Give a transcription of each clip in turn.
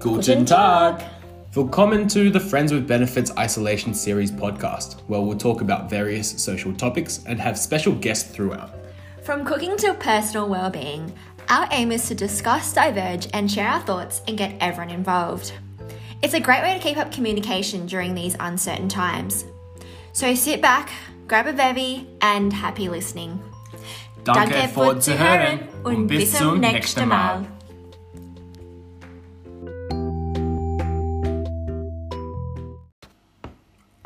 Guten Tag! Willkommen to the Friends with Benefits Isolation Series podcast, where we'll talk about various social topics and have special guests throughout. From cooking to personal well-being, our aim is to discuss, diverge, and share our thoughts and get everyone involved. It's a great way to keep up communication during these uncertain times. So sit back, grab a bevy, and happy listening. Danke für zuhören und bis zum nächsten Mal.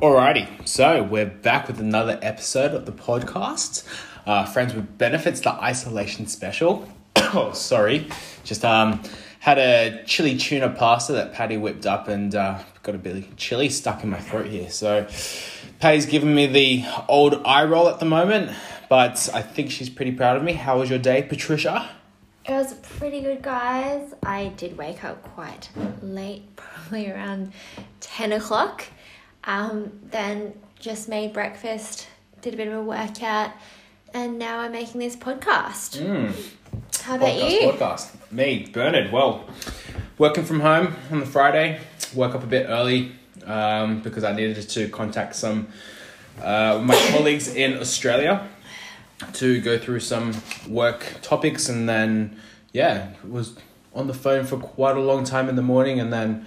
Alrighty, so we're back with another episode of the podcast. Uh, Friends with Benefits, the isolation special. oh, sorry, just um had a chili tuna pasta that Patty whipped up and uh, got a bit of chili stuck in my throat here. So Patty's giving me the old eye roll at the moment, but I think she's pretty proud of me. How was your day, Patricia? It was pretty good, guys. I did wake up quite late, probably around 10 o'clock. Um, then just made breakfast, did a bit of a workout, and now I'm making this podcast. How about podcast, you? Podcast. Me, Bernard. Well, working from home on the Friday. Woke up a bit early um, because I needed to contact some uh, my colleagues in Australia to go through some work topics, and then yeah, was on the phone for quite a long time in the morning, and then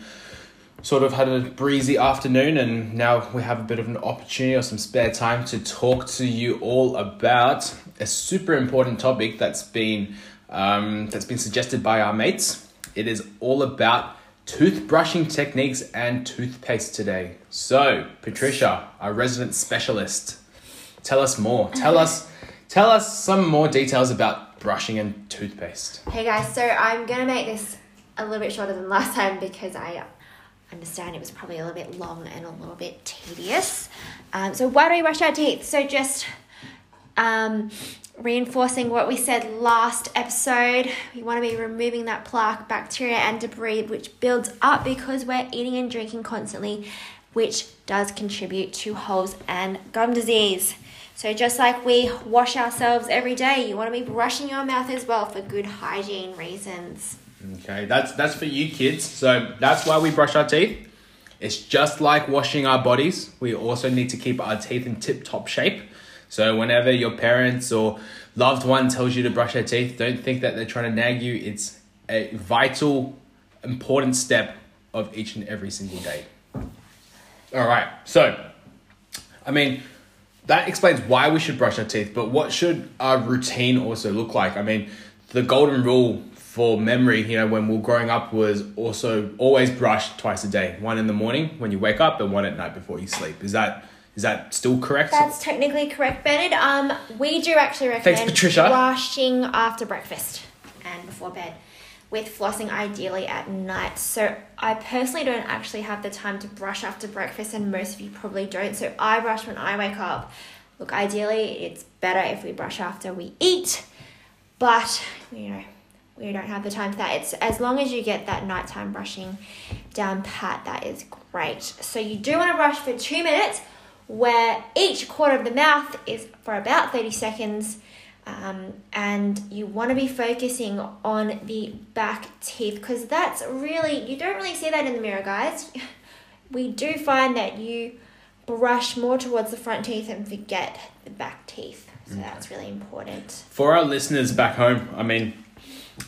sort of had a breezy afternoon and now we have a bit of an opportunity or some spare time to talk to you all about a super important topic that's been um, that's been suggested by our mates. It is all about toothbrushing techniques and toothpaste today. So patricia our resident specialist tell us more. Tell us tell us some more details about brushing and toothpaste. Hey guys, so I'm gonna make this a little bit shorter than last time because I understand it was probably a little bit long and a little bit tedious. Um, so why do we brush our teeth? So just um, reinforcing what we said last episode, we want to be removing that plaque, bacteria, and debris which builds up because we're eating and drinking constantly, which does contribute to holes and gum disease. So just like we wash ourselves every day, you want to be brushing your mouth as well for good hygiene reasons. Okay, that's that's for you kids. So that's why we brush our teeth. It's just like washing our bodies. We also need to keep our teeth in tip top shape. So whenever your parents or loved one tells you to brush their teeth, don't think that they're trying to nag you. It's a vital, important step of each and every single day. All right. So, I mean, that explains why we should brush our teeth, but what should our routine also look like? I mean, the golden rule for memory, you know, when we were growing up was also always brush twice a day. One in the morning when you wake up and one at night before you sleep. Is that is that still correct? That's technically correct, Bernard. Um, we do actually recommend Thanks, Patricia. washing after breakfast and before bed, with flossing ideally at night. So I personally don't actually have the time to brush after breakfast, and most of you probably don't. So I brush when I wake up. Look, ideally, it's better if we brush after we eat, but you know we don't have the time for that. It's as long as you get that nighttime brushing down pat, that is great. So you do want to brush for two minutes, where each quarter of the mouth is for about 30 seconds. Um, and you want to be focusing on the back teeth because that's really, you don't really see that in the mirror, guys. We do find that you brush more towards the front teeth and forget the back teeth. So that's really important. For our listeners back home, I mean,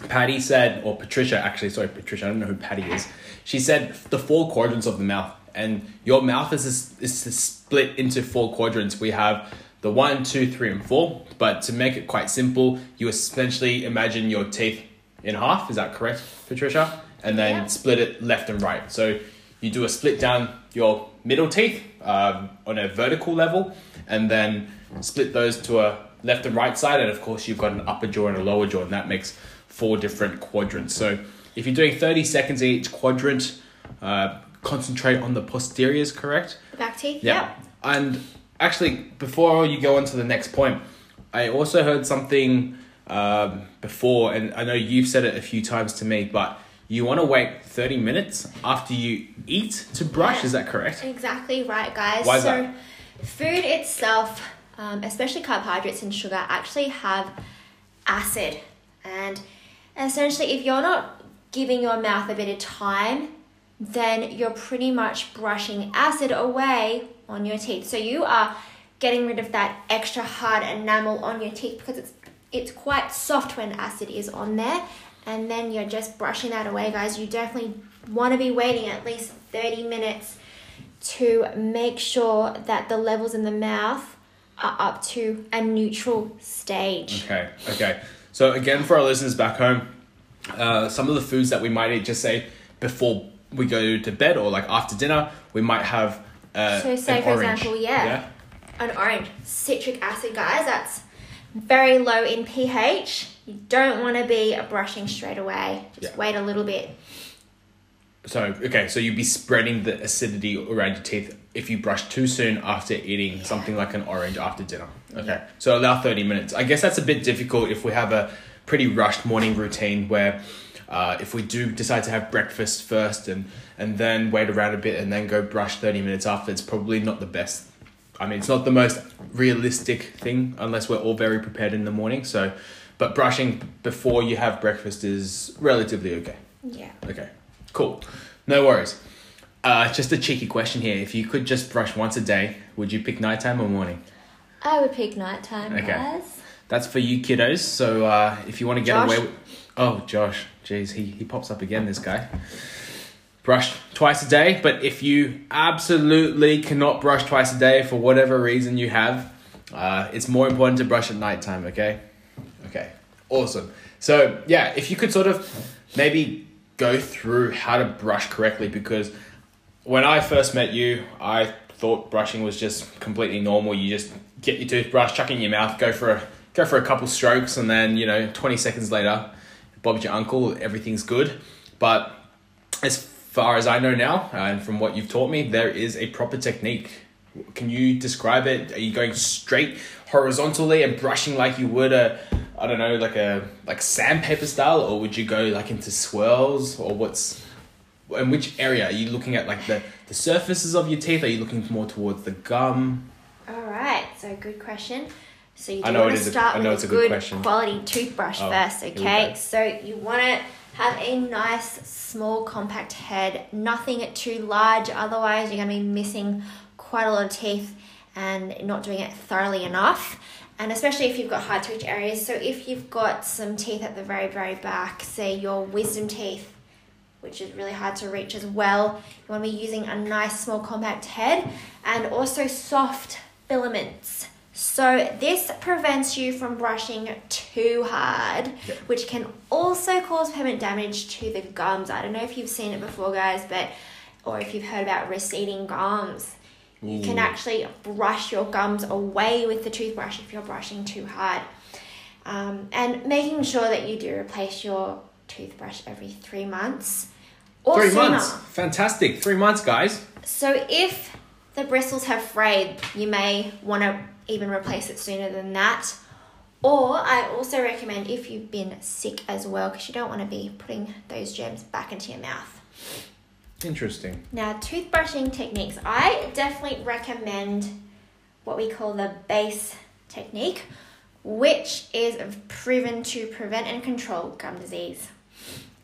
Patty said, or Patricia, actually, sorry, Patricia, I don't know who Patty is. She said the four quadrants of the mouth, and your mouth is is split into four quadrants. We have the one, two, three, and four. But to make it quite simple, you essentially imagine your teeth in half. Is that correct, Patricia? And then Yeah. split it left and right. So you do a split down your middle teeth um, on a vertical level, and then split those to a left and right side. And of course, you've got an upper jaw and a lower jaw, and that makes four different quadrants. So if you're doing 30 seconds in each quadrant, uh, concentrate on the posteriors, correct? Back teeth? Yeah. Yep. And actually, before you go on to the next point, I also heard something um, before, and I know you've said it a few times to me, but you want to wait 30 minutes after you eat to brush, is that correct? Exactly right, guys. Why is so, that? food itself, um, especially carbohydrates and sugar, actually have acid. And essentially, if you're not giving your mouth a bit of time, then you're pretty much brushing acid away on your teeth. So you are getting rid of that extra hard enamel on your teeth because it's it's quite soft when acid is on there and then you're just brushing that away guys you definitely want to be waiting at least 30 minutes to make sure that the levels in the mouth are up to a neutral stage Okay, okay. So again, for our listeners back home, uh, some of the foods that we might eat, just say before we go to bed or like after dinner, we might have. Uh, So say for orange. example, yeah. an orange citric acid guys that's very low in ph you don't want to be brushing straight away just Yeah. wait a little bit So okay, so you'd be spreading the acidity around your teeth if you brush too soon after eating something like an orange after dinner. Okay, so allow thirty minutes. I guess that's a bit difficult if we have a pretty rushed morning routine where. Uh, if we do decide to have breakfast first and, and then wait around a bit and then go brush 30 minutes after, it's probably not the best. I mean, it's not the most realistic thing unless we're all very prepared in the morning. So, but brushing before you have breakfast is relatively okay. yeah Okay, cool. No worries. Uh, just a cheeky question here. If you could just brush once a day, would you pick nighttime or morning? i would pick nighttime Okay. guys That's for you kiddos. So uh, if you want to get Josh? away with. Oh, Josh. Jeez, he, he pops up again, this guy. Brush twice a day, but if you absolutely cannot brush twice a day for whatever reason you have, uh, it's more important to brush at nighttime, okay? Okay, awesome. So, yeah, if you could sort of maybe go through how to brush correctly, because when I first met you, I thought brushing was just completely normal. You just get your toothbrush, chuck it in your mouth, go for a go for a couple strokes, and then you know, twenty seconds later, Bob's your uncle. Everything's good. But as far as I know now, and from what you've taught me, there is a proper technique. Can you describe it? Are you going straight horizontally and brushing like you would a, I don't know, like a like sandpaper style, or would you go like into swirls, or what's in which area are you looking at? Like the the surfaces of your teeth? Are you looking more towards the gum? all right so good question so you I do know want to a- start I know with a a good good quality toothbrush Oh, first okay so you want to have a nice small compact head nothing too large otherwise you're going to be missing quite a lot of teeth and not doing it thoroughly enough and especially if you've got hard to reach areas so if you've got some teeth at the very very back say your wisdom teeth which is really hard to reach as well. You want to be using a nice small compact head and also soft filaments. So this prevents you from brushing too hard Yep. which can also cause permanent damage to the gums. I don't know if you've seen it before guys but or if you've heard about receding gums. You can actually brush your gums away with the toothbrush if you're brushing too hard. Um, and making sure that you do replace your toothbrush every three months or Three sooner. months. Fantastic. Three months, guys. So if the bristles have frayed, you may want to even replace it sooner than that. Or I also recommend if you've been sick as well, because you don't want to be putting those germs back into your mouth. Interesting. Now, toothbrushing techniques. I definitely recommend what we call the Bass technique, which is proven to prevent and control gum disease.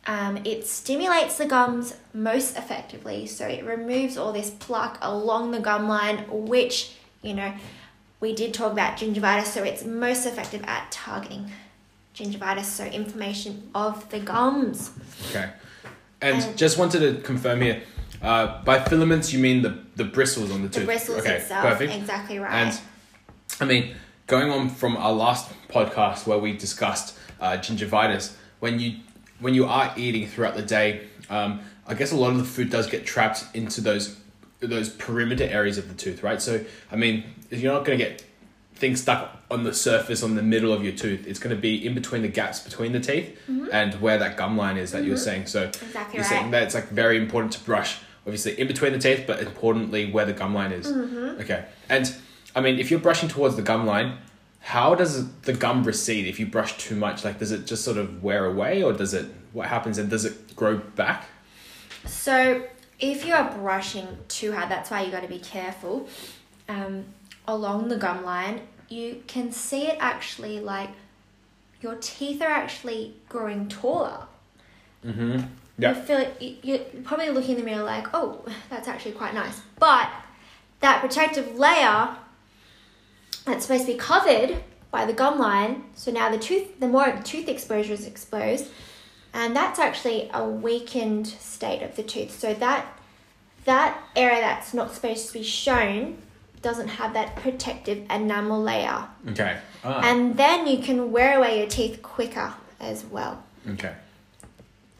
Um, it stimulates the gums most effectively, so it removes all this plaque along the gum line, which, you know, we did talk about gingivitis, so it's most effective at targeting gingivitis, so inflammation of the gums. Okay. And And- just wanted to confirm here. Uh, by filaments, you mean the, the bristles on the The tooth? bristles okay, itself, perfect. exactly right. And I mean, going on from our last podcast where we discussed uh, gingivitis, when you when you are eating throughout the day, um, I guess a lot of the food does get trapped into those those perimeter areas of the tooth, right? So I mean, you're not going to get things stuck on the surface on the middle of your tooth. It's going to be in between the gaps between the teeth and where that gum line is that you're saying. So Mm-hmm. Exactly you're right. saying that it's like very important to brush, obviously in between the teeth, but importantly where the gum line is. Mm-hmm. Okay, and I mean, if you're brushing towards the gum line, how does the gum recede if you brush too much? Like, does it just sort of wear away, or does it? What happens, and does it grow back? So if you are brushing too hard, that's why you got to be careful. Um, along the gum line, you can see it actually like your teeth are actually growing taller. Mm-hmm. Yeah. You feel it, you- you're probably looking in the mirror like, oh, that's actually quite nice. But that protective layer that's supposed to be covered by the gum line, so now the tooth, the more the tooth exposure is exposed, and that's actually a weakened state of the tooth. So that that area that's not supposed to be shown doesn't have that protective enamel layer, Okay. Ah. and then you can wear away your teeth quicker as well. okay.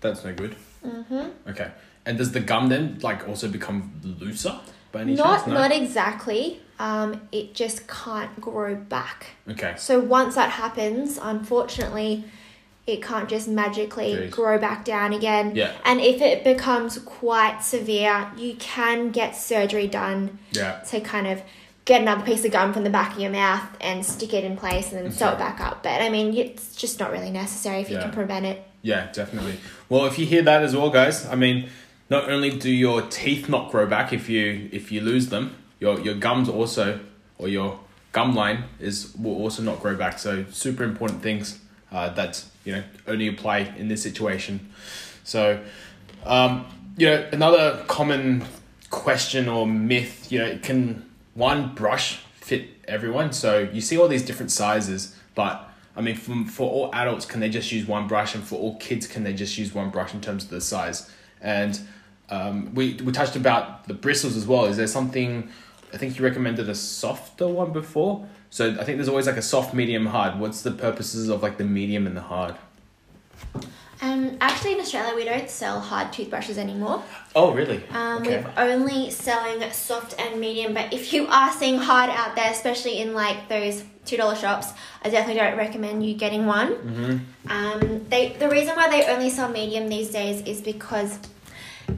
That's no good. Mm-hmm. Okay. And does the gum then like also become looser by any Not chance? No. not exactly. Um, it just can't grow back. okay. So once that happens, unfortunately, it can't just magically Jeez. grow back down again. Yeah. And if it becomes quite severe, you can get surgery done Yeah. to kind of get another piece of gum from the back of your mouth and stick it in place and then sew it back up. But I mean, it's just not really necessary if you can prevent it. Yeah, definitely. Well, if you hear that as well, guys, I mean, not only do your teeth not grow back if you if you lose them, your your gums also or your gum line is will also not grow back. So super important things uh, that you know only apply in this situation. So, um, you know, another common question or myth, you know, can one brush fit everyone? So you see all these different sizes, but I mean, from, for all adults, can they just use one brush, and for all kids, can they just use one brush in terms of the size? And um, we we touched about the bristles as well. Is there something? I think you recommended a softer one before. So I think there's always like a soft, medium, hard. What's the purposes of like the medium and the hard? Um, actually, in Australia, we don't sell hard toothbrushes anymore. Oh, really? Um, okay. We're only selling soft and medium, but if you are seeing hard out there, especially in like those two dollar shops, I definitely don't recommend you getting one. Mm-hmm. Um, they the reason why they only sell medium these days is because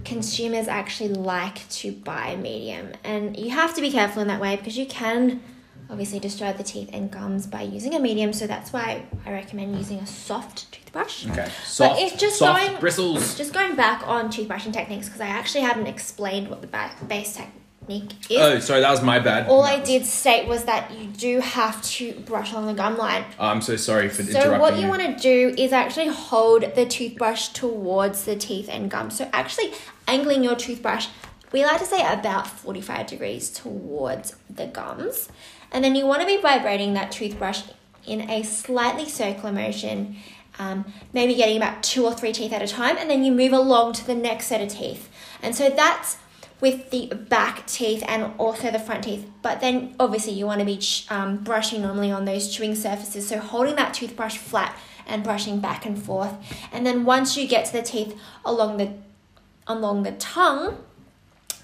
consumers actually like to buy medium, and you have to be careful in that way because you can obviously destroy the teeth and gums by using a medium. So that's why I recommend using a soft toothbrush. Okay. Soft. it's just soft going- bristles. Just going back on toothbrushing techniques because I actually haven't explained what the ba- Bass technique is. Oh, sorry, that was my bad. All I did state was that you do have to brush along the gum line. Oh, I'm so sorry for So interrupting what you want to do is actually hold the toothbrush towards the teeth and gums. So actually angling your toothbrush, we like to say about 45 degrees towards the gums. And then you want to be vibrating that toothbrush in a slightly circular motion, um, maybe getting about two or three teeth at a time, and then you move along to the next set of teeth. And so that's with the back teeth and also the front teeth. But then obviously you want to be um, brushing normally on those chewing surfaces. So holding that toothbrush flat and brushing back and forth. And then once you get to the teeth along the along the tongue,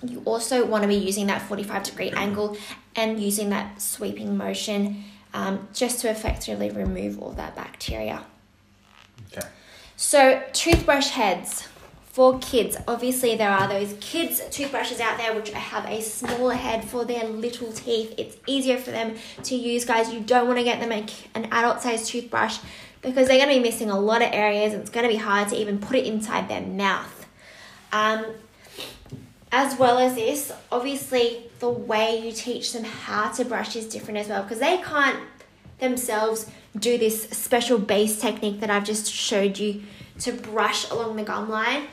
you also want to be using that 45 degree angle and using that sweeping motion um, just to effectively remove all that bacteria. Okay. So, toothbrush heads for kids. Obviously, there are those kids' toothbrushes out there which have a smaller head for their little teeth. It's easier for them to use, guys. You don't want to get them an adult sized toothbrush because they're going to be missing a lot of areas and it's going to be hard to even put it inside their mouth. Um, as well as this, obviously, the way you teach them how to brush is different as well because they can't themselves do this special Bass technique that I've just showed you to brush along the gum line.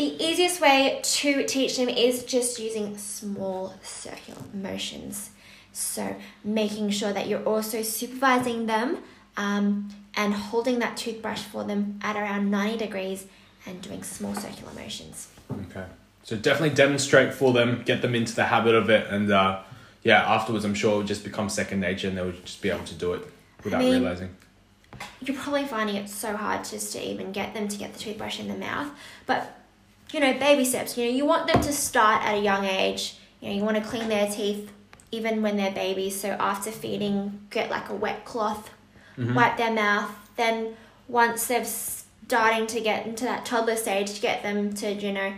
The easiest way to teach them is just using small circular motions. So, making sure that you're also supervising them um, and holding that toothbrush for them at around 90 degrees and doing small circular motions. Okay. So definitely demonstrate for them, get them into the habit of it, and uh, yeah, afterwards I'm sure it will just become second nature, and they'll just be able to do it without mean- realizing. you're probably finding it so hard just to even get them to get the toothbrush in the mouth. But you know, baby steps. You know, you want them to start at a young age. You know, you want to clean their teeth even when they're babies. So after feeding, get like a wet cloth, mm-hmm. wipe their mouth. Then once they're starting to get into that toddler stage, to get them to you know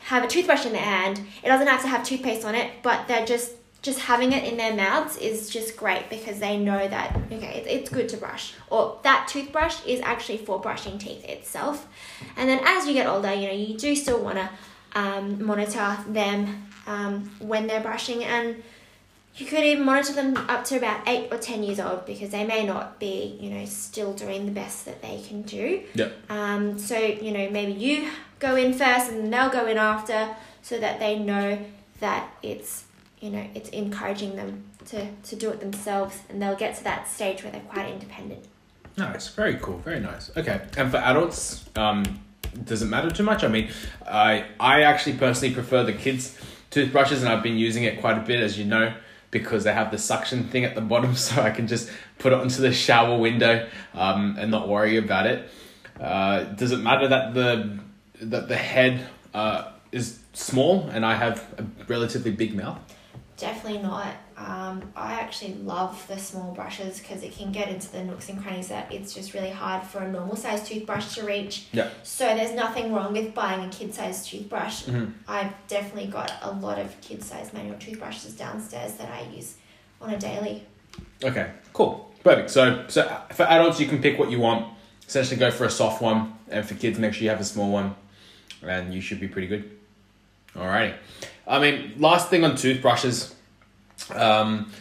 have a toothbrush in their hand. It doesn't have to have toothpaste on it, but they're just just having it in their mouths is just great because they know that okay, it's, it's good to brush. Or that toothbrush is actually for brushing teeth itself. And then as you get older, you know, you do still want to um, monitor them um, when they're brushing and you could even monitor them up to about eight or ten years old because they may not be, you know, still doing the best that they can do. Yep. Um, so you know, maybe you go in first and they'll go in after, so that they know that it's you know it's encouraging them to to do it themselves, and they'll get to that stage where they're quite independent. Nice, very cool, very nice. Okay, and for adults, um, does it matter too much? I mean, I I actually personally prefer the kids' toothbrushes, and I've been using it quite a bit, as you know, because they have the suction thing at the bottom, so I can just put it onto the shower window um, and not worry about it. Uh, does it matter that the that the head uh, is small and I have a relatively big mouth? Definitely not. Um, I actually love the small brushes because it can get into the nooks and crannies that it's just really hard for a normal sized toothbrush to reach. Yeah. So there's nothing wrong with buying a kid sized toothbrush. Mhm. I've definitely got a lot of kid sized manual toothbrushes downstairs that I use on a daily. Okay, cool, perfect. So, so for adults, you can pick what you want. Essentially, go for a soft one, and for kids, make sure you have a small one, and you should be pretty good. Alrighty. I mean, last thing on toothbrushes. Um,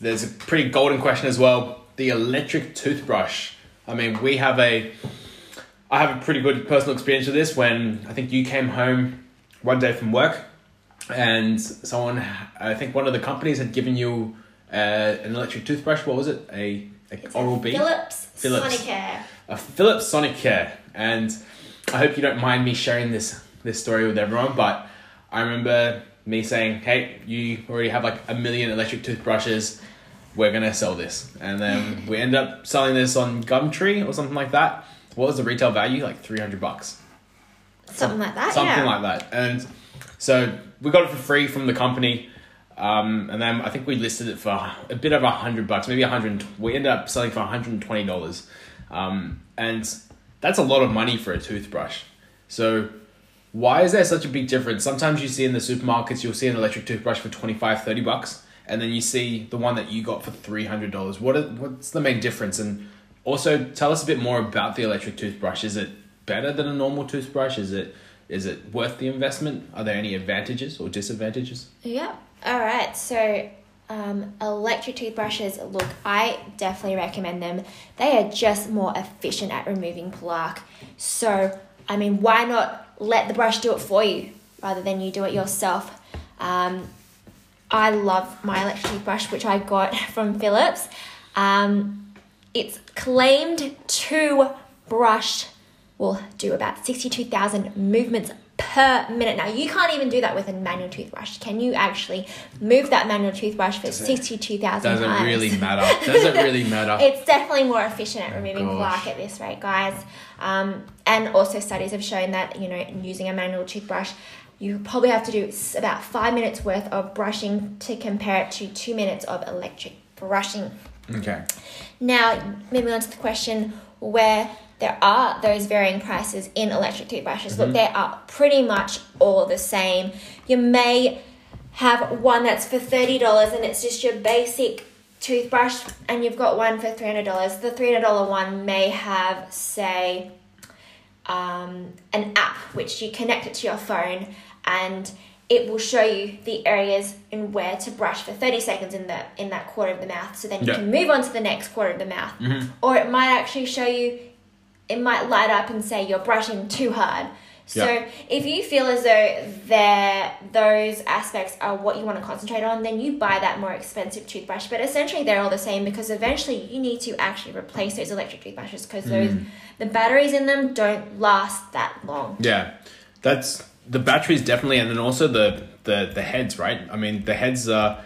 there's a pretty golden question as well. The electric toothbrush. I mean, we have a. I have a pretty good personal experience with this. When I think you came home one day from work, and someone, I think one of the companies had given you uh, an electric toothbrush. What was it? A, a Oral B. Philips, Philips. Sonicare. a Philips Sonicare, and I hope you don't mind me sharing this this story with everyone. But I remember me saying, "Hey, you already have like a million electric toothbrushes. We're gonna sell this," and then we end up selling this on Gumtree or something like that. What was the retail value? Like three hundred bucks Something like that. something yeah. like that. And so we got it for free from the company. Um, and then I think we listed it for a bit over a hundred bucks, maybe a hundred. We ended up selling for one hundred and twenty dollars, um, and that's a lot of money for a toothbrush. So why is there such a big difference? Sometimes you see in the supermarkets, you'll see an electric toothbrush for 25, 30 bucks, and then you see the one that you got for three hundred dollars. What are, what's the main difference? And also tell us a bit more about the electric toothbrush. Is it better than a normal toothbrush? Is it is it worth the investment? Are there any advantages or disadvantages? Yeah. All right. So, um, electric toothbrushes. Look, I definitely recommend them. They are just more efficient at removing plaque. So, I mean, why not let the brush do it for you rather than you do it yourself? Um, I love my electric brush, which I got from Philips. Um, it's claimed to brush will do about 62,000 movements per minute. Now, you can't even do that with a manual toothbrush. Can you actually move that manual toothbrush for Doesn't- 62,000 Doesn't times? really matter. Does it really matter? It's definitely more efficient at removing Oh, gosh. plaque at this rate, guys. Um, and also, studies have shown that you know using a manual toothbrush, you probably have to do about five minutes worth of brushing to compare it to two minutes of electric brushing. okay. Now, moving on to the question where there are those varying prices in electric toothbrushes. Look, they are pretty much all the same. You may have one that's for $30 and it's just your basic toothbrush, and you've got one for $300. The $300 one may have, say, um, an app which you connect it to your phone and it will show you the areas and where to brush for 30 seconds in the in that quarter of the mouth so then you Yeah. can move on to the next quarter of the mouth Mhm. or it might actually show you it might light up and say you're brushing too hard so Yeah. if you feel as though there those aspects are what you want to concentrate on then you buy that more expensive toothbrush but essentially they're all the same because eventually you need to actually replace those electric toothbrushes because those Mm. the batteries in them don't last that long Yeah, that's the batteries definitely, and then also the the the heads, right? I mean, the heads are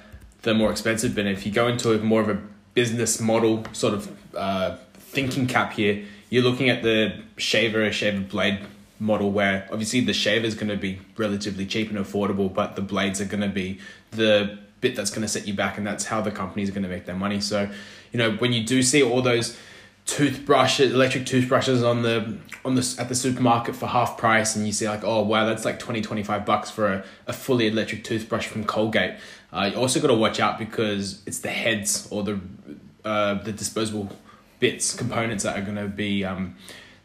the more expensive, but if you go into a more of a business model sort of uh, thinking cap here, you're looking at the shaver, shaver blade model, where obviously the shaver is going to be relatively cheap and affordable, but the blades are going to be the bit that's going to set you back, and that's how the companies are going to make their money. So, you know, when you do see all those toothbrushes, electric toothbrushes on the on the at the supermarket for half price, and you see like, oh wow, that's like 20, 25 bucks for a, a fully electric toothbrush from Colgate. Uh, you also got to watch out because it's the heads or the uh, the disposable bits components that are going to be um,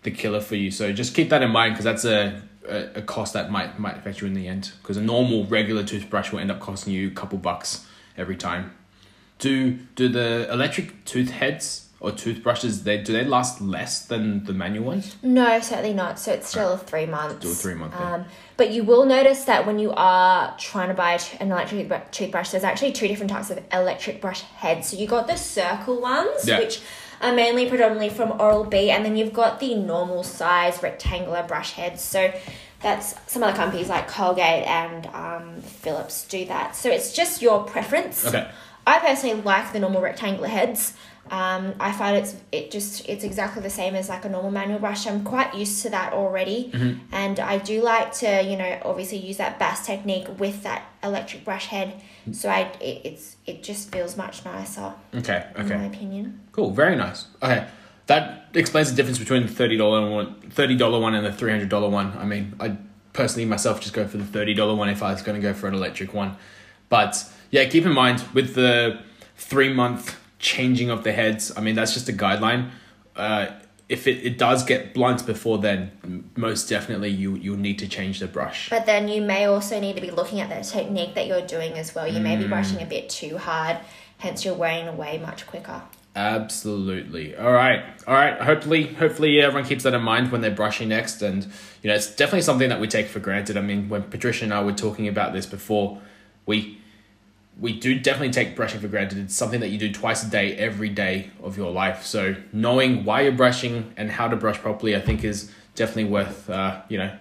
the killer for you. So just keep that in mind because that's a, a a cost that might might affect you in the end. Because a normal regular toothbrush will end up costing you a couple bucks every time. do do the electric tooth heads or toothbrushes they do they last less than the manual ones? No, certainly not. So it's still a three months. Still a three month. Um, but you will notice that when you are trying to buy an electric toothbrush, there's actually two different types of electric brush heads. So you got the circle ones, Yeah. which are mainly predominantly from Oral B, and then you've got the normal size rectangular brush heads. So that's some other companies like Colgate and um, Philips do that. So it's just your preference. Okay. I personally like the normal rectangular heads. Um, I find it's it just it's exactly the same as like a normal manual brush. I'm quite used to that already, and I do like to you know obviously use that bass technique with that electric brush head. So I it, it's it just feels much nicer Okay, in my okay, opinion. cool, very nice. Okay, that explains the difference between the thirty dollar one, thirty dollar one, and the three hundred dollar one. I mean, I personally myself just go for the thirty dollar one if I was going to go for an electric one, but yeah, keep in mind with the three month changing of the heads. I mean, that's just a guideline. Uh, if it, it does get blunt before then, most definitely you you'll need to change the brush. But then you may also need to be looking at the technique that you're doing as well. You may be brushing a bit too hard, hence you're wearing away much quicker. Absolutely. All right. All right. Hopefully, hopefully everyone keeps that in mind when they're brushing next. And you know, it's definitely something that we take for granted. I mean, when Patricia and I were talking about this before, we we do definitely take brushing for granted. It's something that you do twice a day, every day of your life. So knowing why you're brushing and how to brush properly, I think, is definitely worth uh, you know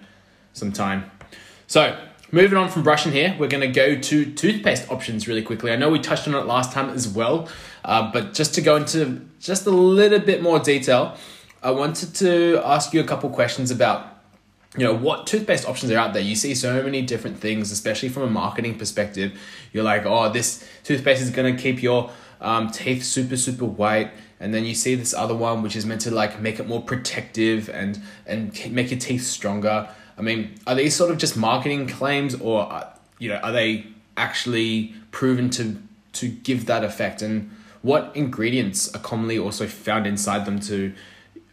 some time. So moving on from brushing here, we're going to go to toothpaste options really quickly. I know we touched on it last time as well, uh, but just to go into just a little bit more detail, I wanted to ask you a couple questions about you know what toothpaste options are out there. You see so many different things especially from a marketing perspective. You're like oh this toothpaste is going to keep your um, teeth super super white. And then you see this other one which is meant to like make it more protective and and make your teeth stronger. I mean are these sort of just marketing claims or uh, you know are they actually proven to to give that effect? And what ingredients are commonly also found inside them to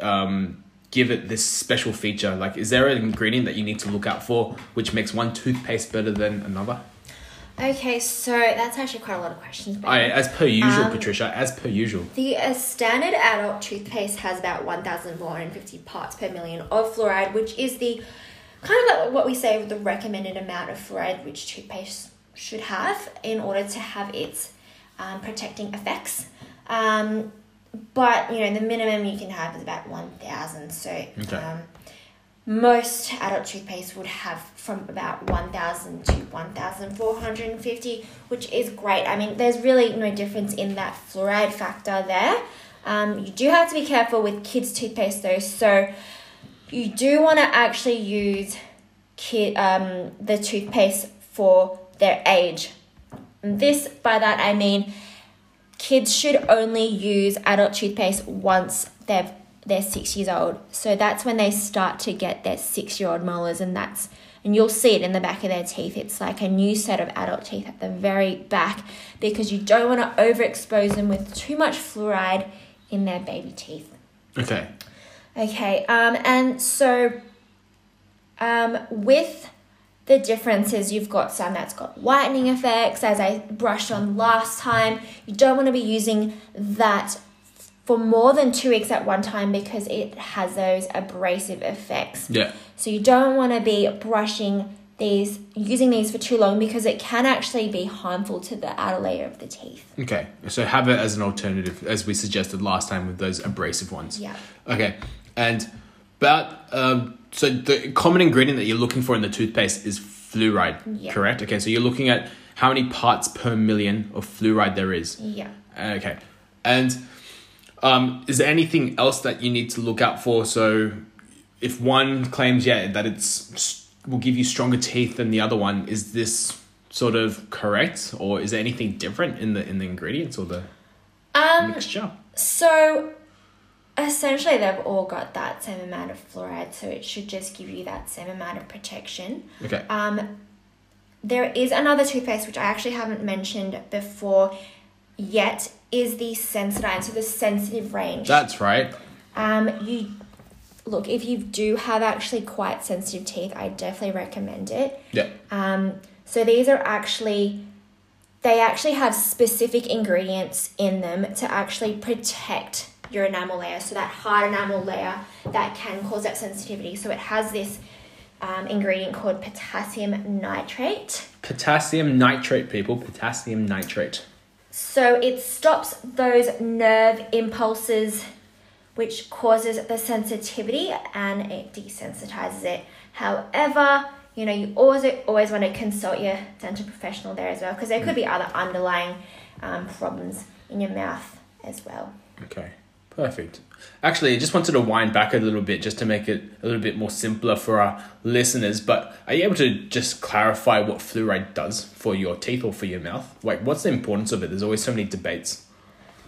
um, give it this special feature? Like, is there an ingredient that you need to look out for which makes one toothpaste better than another? Okay, so that's actually quite a lot of questions. I, as per usual, Um, Patricia, as per usual. The uh, standard adult toothpaste has about 1,450 parts per million of fluoride, which is the kind of like what we say the recommended amount of fluoride which toothpaste should have in order to have its um, protecting effects. Um, but you know the minimum you can have is about 1,000. So Okay. um, most adult toothpaste would have from about 1000 to 1450 which is great i mean there's really no difference in that fluoride factor there um, you do have to be careful with kids toothpaste though so you do want to actually use kid um, the toothpaste for their age and this by that i mean kids should only use adult toothpaste once they've they're six years old. So that's when they start to get their six year old molars, and that's and you'll see it in the back of their teeth. It's like a new set of adult teeth at the very back because you don't want to overexpose them with too much fluoride in their baby teeth. Okay. Okay, um, and so um, with the difference is you've got some that's got whitening effects, as I brushed on last time. You don't want to be using that for more than two weeks at one time because it has those abrasive effects. Yeah. So you don't want to be brushing these, using these for too long because it can actually be harmful to the outer layer of the teeth. Okay. So have it as an alternative, as we suggested last time with those abrasive ones. Yeah. Okay. And about um, so the common ingredient that you're looking for in the toothpaste is fluoride. Yeah. Correct. Okay. So you're looking at how many parts per million of fluoride there is. Yeah. Okay. And um, is there anything else that you need to look out for? So if one claims, yeah, that it's will give you stronger teeth than the other one, is this sort of correct, or is there anything different in the in the ingredients or the Um, mixture? So essentially, they've all got that same amount of fluoride, so it should just give you that same amount of protection. Okay. Um, there is another toothpaste which I actually haven't mentioned before yet. Is the Sensodyne, so the sensitive range. That's right. Um, you look if you do have actually quite sensitive teeth, I definitely recommend it. Yeah. Um, so these are actually they actually have specific ingredients in them to actually protect your enamel layer. So that hard enamel layer that can cause that sensitivity. So it has this um, ingredient called potassium nitrate. Potassium nitrate, people. Potassium nitrate. So it stops those nerve impulses which causes the sensitivity and it desensitizes it. However, you know, you always always want to consult your dental professional there as well because there could be other underlying um, problems in your mouth as well. Okay, perfect. Actually, I just wanted to wind back a little bit just to make it a little bit more simpler for our listeners. But are you able to just clarify what fluoride does for your teeth or for your mouth? Like, what's the importance of it? There's always so many debates.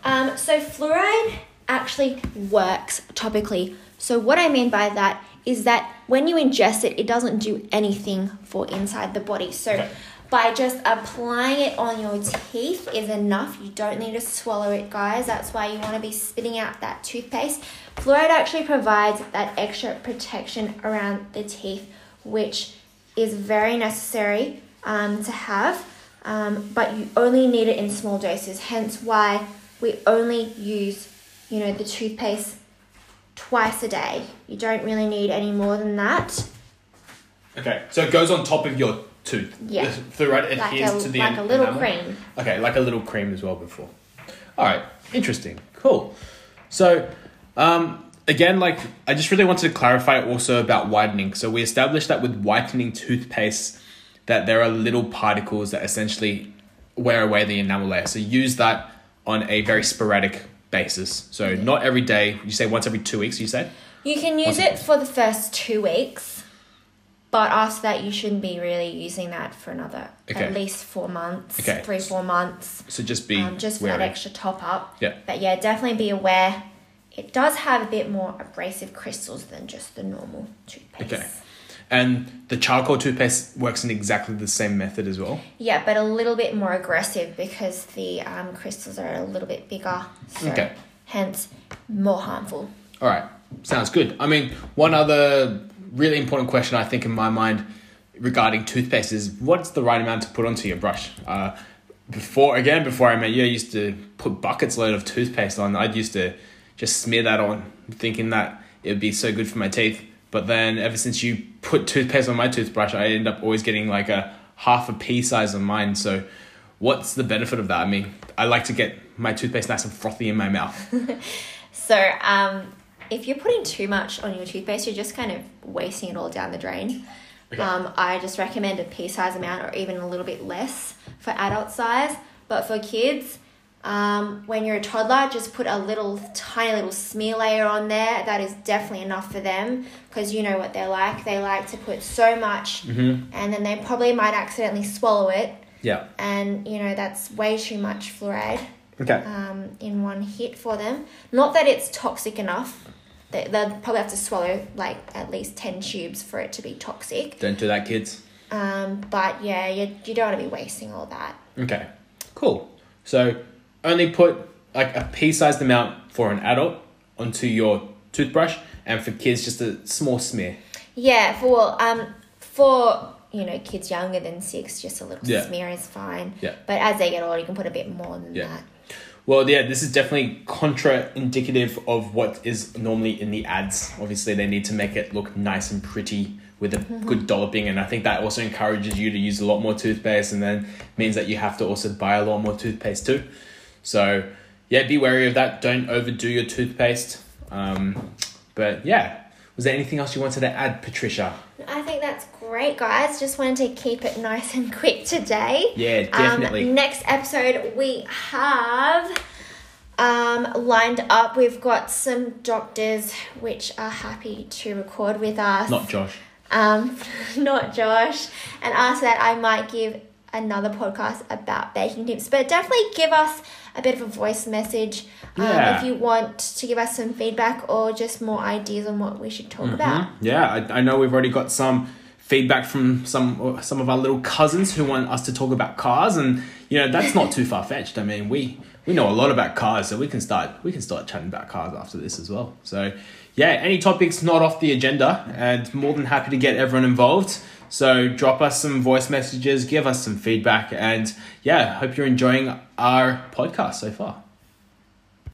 Um, so fluoride actually works topically. So what I mean by that is that when you ingest it, it doesn't do anything for inside the body. So Okay. By just applying it on your teeth is enough. You don't need to swallow it, guys. That's why you want to be spitting out that toothpaste. Fluoride actually provides that extra protection around the teeth, which is very necessary um, to have. Um, but you only need it in small doses. Hence why we only use, you know, the toothpaste twice a day. You don't really need any more than that. Okay, so it goes on top of your tooth. Yeah. The fluoride Like adheres a, to the like a little enamel? cream. Okay, like a little cream as well before. All right, interesting, cool. So, um, again, like I just really wanted to clarify also about whitening. So we established that with whitening toothpaste, that there are little particles that essentially wear away the enamel layer. So use that on a very sporadic basis. So not every day. You say once every two weeks. You say. You can use it for the first two weeks, but after that, you shouldn't be really using that for another Okay. at least four months, Okay. three, four months, So just be um, just for wary. that extra top up. Yeah. But yeah, definitely be aware. It does have a bit more abrasive crystals than just the normal toothpaste. Okay. And the charcoal toothpaste works in exactly the same method as well. Yeah, but a little bit more aggressive because the um, crystals are a little bit bigger. So Okay. Hence, more harmful. All right, sounds good. I mean, one other really important question I think in my mind regarding toothpaste is what's the right amount to put onto your brush? Uh, before again, before I met you, I used to put buckets load of toothpaste on. I'd used to just smear that on, thinking that it would be so good for my teeth. But then, ever since you put toothpaste on my toothbrush, I end up always getting like a half a pea size on mine. So, what's the benefit of that? I mean, I like to get my toothpaste nice and frothy in my mouth. So, um, if you're putting too much on your toothpaste, you're just kind of wasting it all down the drain. Okay. Um, I just recommend a pea size amount or even a little bit less for adult size. But for kids, um, when you're a toddler, just put a little tiny little smear layer on there. That is definitely enough for them because you know what they're like. They like to put so much Mm-hmm. and then they probably might accidentally swallow it. Yeah. And you know, that's way too much fluoride Okay. um, in one hit for them. Not that it's toxic enough. They, they'll probably have to swallow like at least 10 tubes for it to be toxic. Don't do that, kids. Um, but yeah, you, you don't want to be wasting all that. Okay, cool. So only put like a pea-sized amount for an adult onto your toothbrush, and for kids just a small smear. Yeah, for um, for you know kids younger than six, just a little Yeah. smear is fine. Yeah. But as they get older, you can put a bit more than Yeah. that. Well, yeah, this is definitely contra-indicative of what is normally in the ads. Obviously, they need to make it look nice and pretty with a good dolloping, and I think that also encourages you to use a lot more toothpaste, and then means that you have to also buy a lot more toothpaste too. So, yeah, be wary of that. Don't overdo your toothpaste. Um, but yeah, was there anything else you wanted to add, Patricia? I think that's great, guys. Just wanted to keep it nice and quick today. Yeah, definitely. Um, next episode, we have um, lined up. We've got some doctors which are happy to record with us. Not Josh. um, not Josh. And after that, I might give another podcast about baking tips. But definitely give us a bit of a voice message um, Yeah. if you want to give us some feedback or just more ideas on what we should talk about. Mhm. Yeah, I, I know we've already got some feedback from some some of our little cousins who want us to talk about cars, and you know that's not too far fetched. I mean, we we know a lot about cars, so we can start we can start chatting about cars after this as well. So yeah, any topics not off the agenda, and more than happy to get everyone involved. So drop us some voice messages, give us some feedback, and yeah, hope you're enjoying our podcast so far.